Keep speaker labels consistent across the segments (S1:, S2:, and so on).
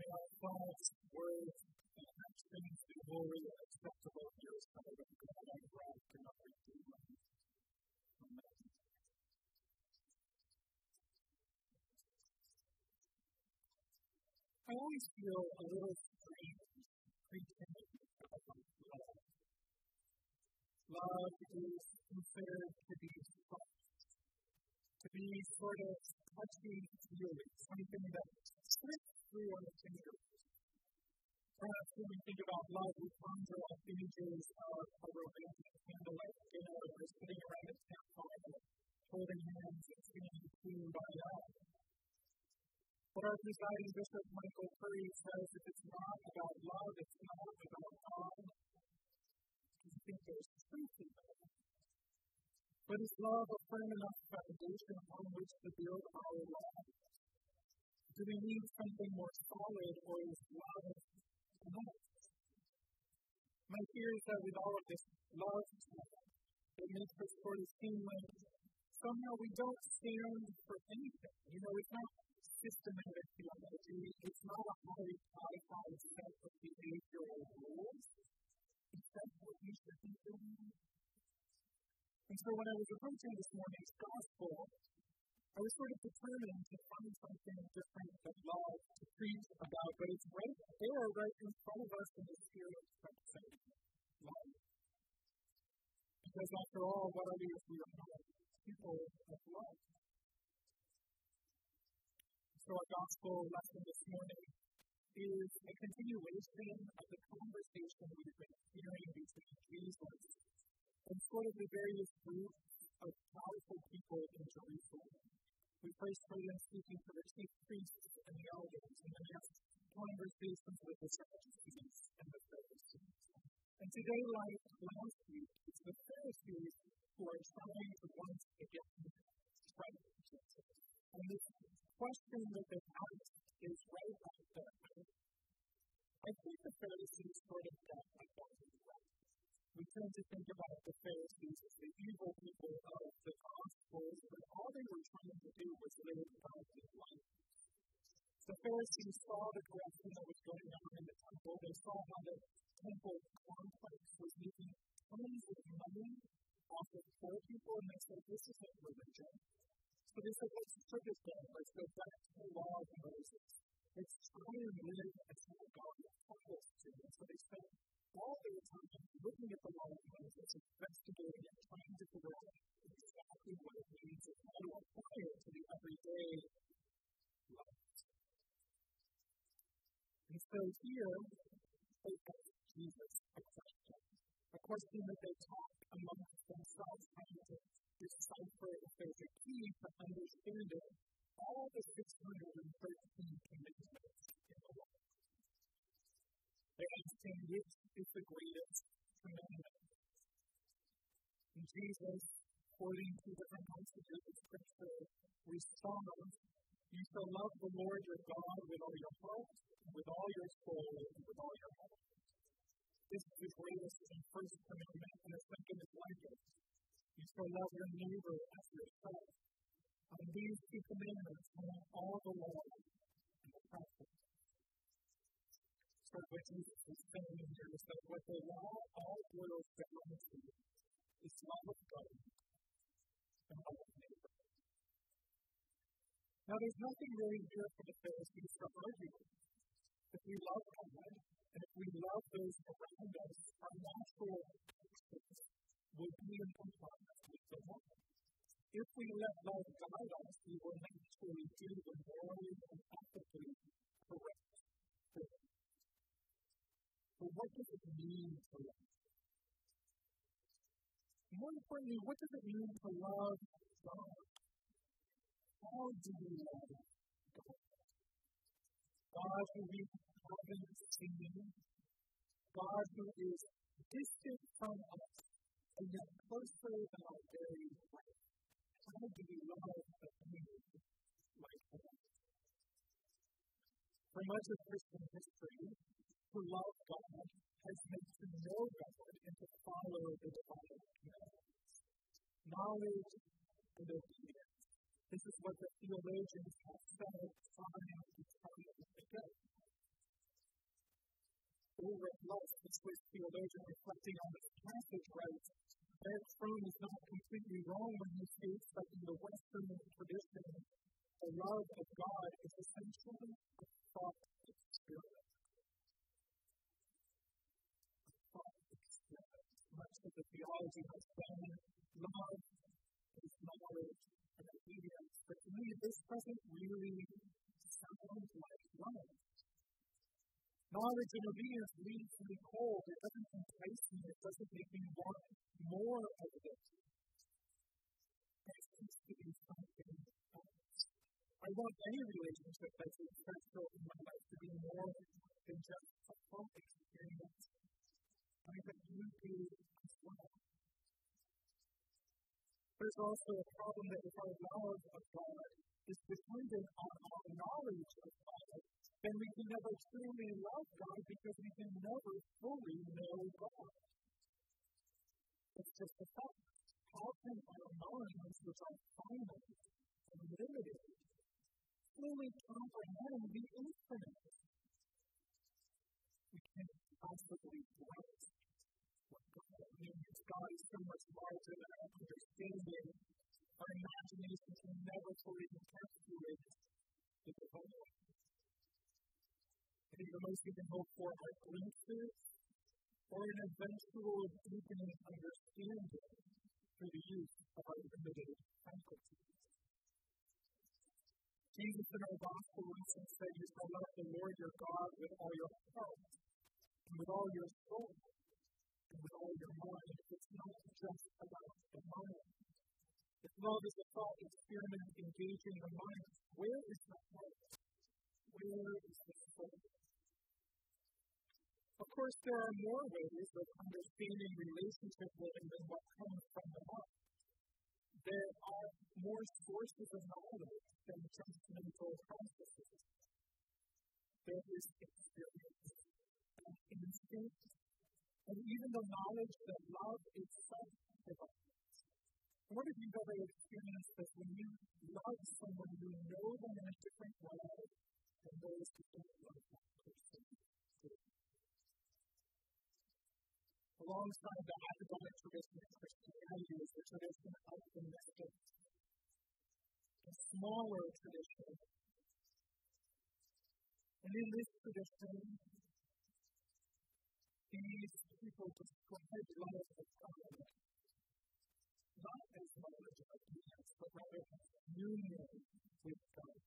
S1: May our thoughts, words, and actions be holy and acceptable your God. Amen. I always feel a little strange pretending about love. Love is considered to be soft, to be sort of touchy feely, something that slips through our fingers. Perhaps when we think about love, we conjure up images of a romantic candlelight dinner or sitting around a campfire, holding hands and singing Kumbaya. But our presiding bishop, Michael Curry, says if it's not about love, it's not about God. I think there's truth in that. But is love a firm enough foundation upon which to build our lives? Do we need something more solid, or is love enough? My fear is that with all of this love it makes sort of seem like somehow we don't stand for anything. You know, it's not systematic theology. It's not a highly codified set of behavioral rules. It's that what doing. And so when I was approaching this morning's gospel, I was sort of determined to find something different than love to preach about, but it's right there, right in front of us in the spirit of faith. Love. Because after all, what are we if we are not people of love? So our gospel lesson this morning is a continuation of the conversation we've been hearing between Jesus and sort of the various groups of powerful people in Jerusalem. We first heard them speaking to the chief priests and the elders, and then had conversations with the Sadducees and the Pharisees. And today, like last week, it's the Pharisees who are trying to once again strike Jesus. And this question that they ask is right out there. I think the Pharisees sort of got body right. We tend to think about the Pharisees as the evil people of Pharisees saw the corruption that was going on in the temple. They saw how the temple complex was making tons of money off of poor people, and they said, This isn't religion. So they said, let's strip it down. Let's go back to the law of Moses. Let's try and live as how God called us to. And so they spent all their time looking at the law of Moses, investigating it, trying to figure out exactly what it means and how to apply it to the everyday life. And so here, they ask Jesus a question. A question that they talk amongst themselves, trying to decipher if there's a key to understanding all the 613 commandments in the law. They asked him which is the greatest commandment. And Jesus, quoting two different passages of Scripture, responds, You shall love the Lord your God with all your heart, with all your soul, and with all your heart. This is the greatest and first commandment, and the second is like it. You shall love your neighbor as yourself. On these two commandments hang all the law and the prophets. So what Jesus is saying here is that what the law all boils down to is love of God and love of neighbor. Now there's nothing really here for the Pharisees to argue with. If we love God and if we love those around us, our natural actions will be in compliance with the law. If we let love guide us, we will naturally do the morally and ethically correct thing. But what does it mean to love? More importantly, what does it mean to love God? How do we love? God who we haven't seen, God who is distant from us, and yet closer than our very life. How do we love a being like that? For much of Christian history, to love God has meant to know God and to follow the divine commandments. Knowledge and obedience. This is what the theologians have said time and time again. of lust. The Swiss theologian reflecting on this passage writes, Erich Fromm is not completely wrong when he states that in the Western tradition, the love of God is essentially a thought experiment. A thought experiment. Much of the theology has been doesn't really sound like love. Knowledge and obedience leaves me cold. It doesn't entice me. It doesn't make me want more of it. I want any relationship that's essential in my life to be more than just a fun experience. I think you do as well. There's also a problem that if our love of God is dependent on our knowledge of God, then we can never truly love God because we can never fully know God. It's just a fact. How can our minds, which are finite and limited, fully comprehend the infinite? We can't possibly grasp what God means. God is so much larger than our understanding. Our imagination can never fully encapsulate the divine. I think the most we can hope for are glimpses or an eventual deepening understanding through the use of our limited faculties. Jesus in our gospel engaging the mind, where is the heart? Where is the soul? Of course, there are more ways of understanding relationship living than what comes from the heart. There are more sources of knowledge than just mental processes. There is experience and instinct, and even the knowledge that love itself provides. Wonder if you've ever experienced this when you love someone, you know them in a different way than those who don't love that person. alongside the academic tradition of Christianity is the tradition of the mystics, a smaller tradition. And in this tradition, these people describe love of God not as knowledge of obedience, but rather union with God.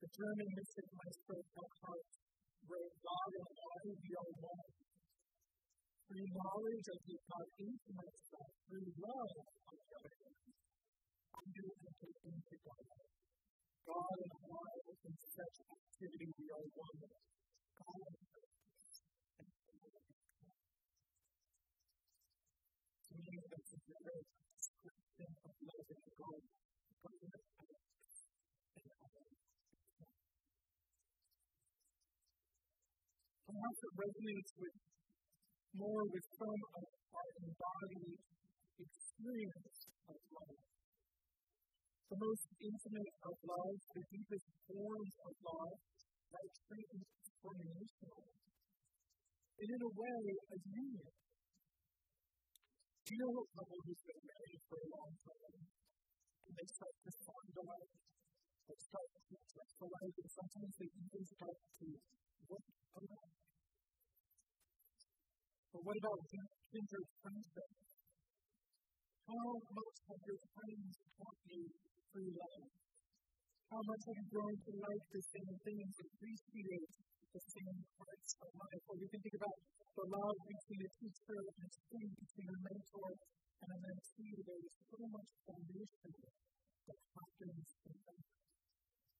S1: The German mystic Meister Eckhart where God and I, we are one. Through knowledge of the God intimate self, through love, on the other hand, I do enter into God. God and I, in such activity, we are one. God and Perhaps it resonates with more with some of our embodied experience of love. The most intimate of love, the deepest forms of love, that transformational. And in a way, a union. Do you know a couple who's been married for a long time? And they start to fondle they start to trust the life, and sometimes they even start to look around but what about kindred friendship? How much have your friends taught you through life? How much have you grown to like the same things, appreciate the same parts of life? Or you can think about the love between a teacher and a student, between a mentor and a mentee. There is so much foundation that happens in that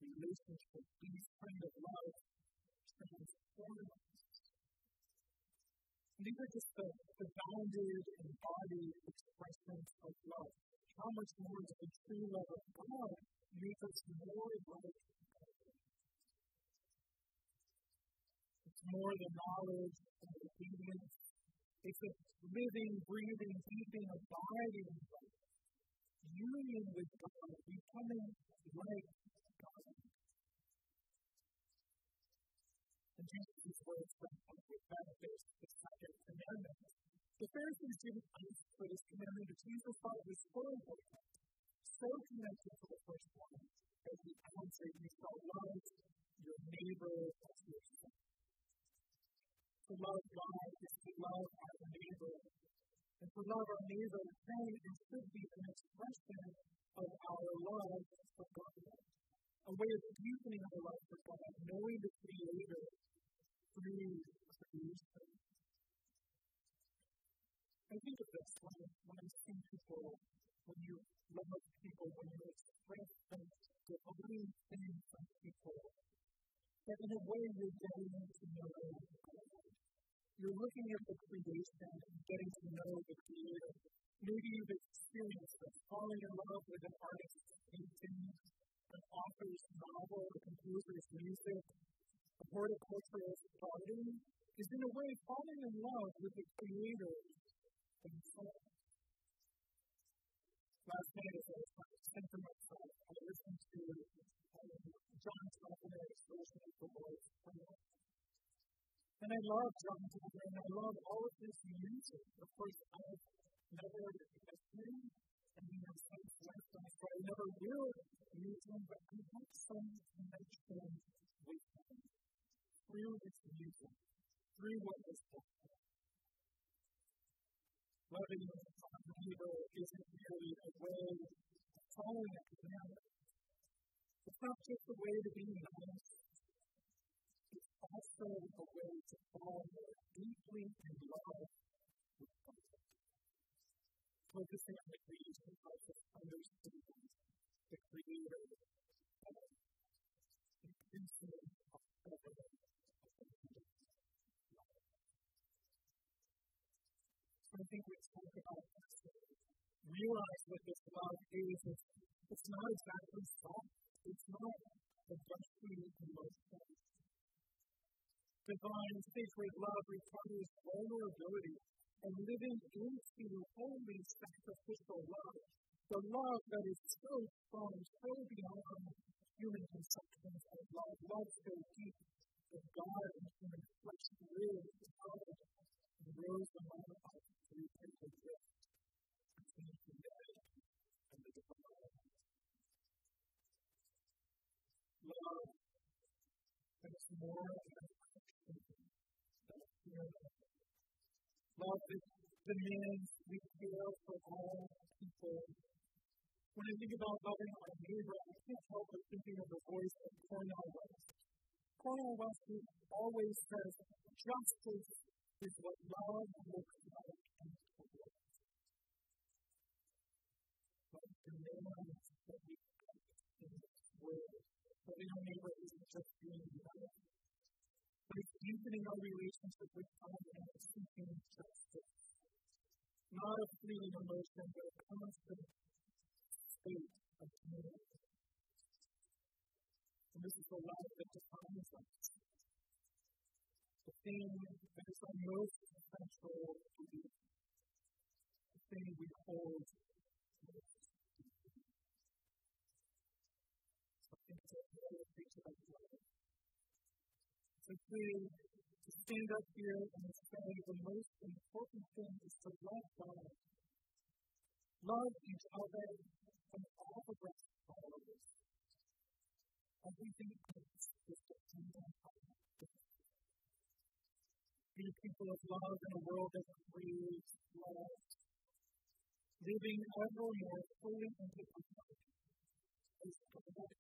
S1: relationship. These kind of love transform these are just the, the bounded, embodied expressions of love. How much more does the true love of God make us more like more than knowledge and obedience. It's a living, breathing, deeping, abiding union with God, becoming like God. Jesus' words from with benefits the second commandment. The Pharisees didn't ask for this commandment, but Jesus thought it was so important, so connected to the first one, as the answer you shall love your neighbor as yourself. To love God is to love our neighbor. And to love our neighbor can and should be an expression of our love for God. A way of deepening our love for God, knowing the Creator through creation. I think of this when, when I see people, when you love people, when you express them, divine things from people, that in a way you're getting to know God. You're looking at the creation and getting to know the Creator. Maybe you've experienced this, falling in love with an artist's painting, an author's novel, a composer's music, a horticulturalist garden, is in a way falling in love with the Creator himself. Last night, as I was trying to center myself, I listened to um, John Tavener's version of the Lord's Prayer. And I love John Tavener, and I love all of his music. Of course, I've never him, and he has since left us, so I never will meet him, but I have some connection with him through his music, through what was done. Loving our neighbor isn't merely a way of following a commandment. It's not just a way to be nice. Also a way to fall more deeply in love with God. Focusing on the creation helps us understand the Creator of increasing government I think we talk about realize what this love is. It's, it's not exactly soft. It's not a gushy emotion. Divine, sacred love requires vulnerability and living into holy, sacrificial love. The love that is so strong, so beyond human conceptions of love. Love so deep that God in human flesh lives out and rose among us through sacred gift between the dead and the divine. Love is more than action than feeling. Love that demands we care for all people. When I think about loving our neighbor, I can't help but thinking of the voice of Cornel West. Cornel West always says, justice is what love looks like the world. But demands that we act in this world. Loving our neighbor isn't just being nice, but it's deepening our relationship with God and seeking justice. Not a fleeting emotion, but a constant state of commitment. And this is the life that defines us. The thing that is our most essential belief, the thing we hold most. Something that we always think about So to stand up here and say the most important thing is to love God. Love each other and all the rest follows. Everything else is dependent on be people of love in a world that craves love, living ever more fully into life as God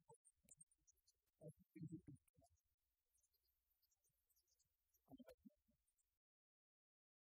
S1: as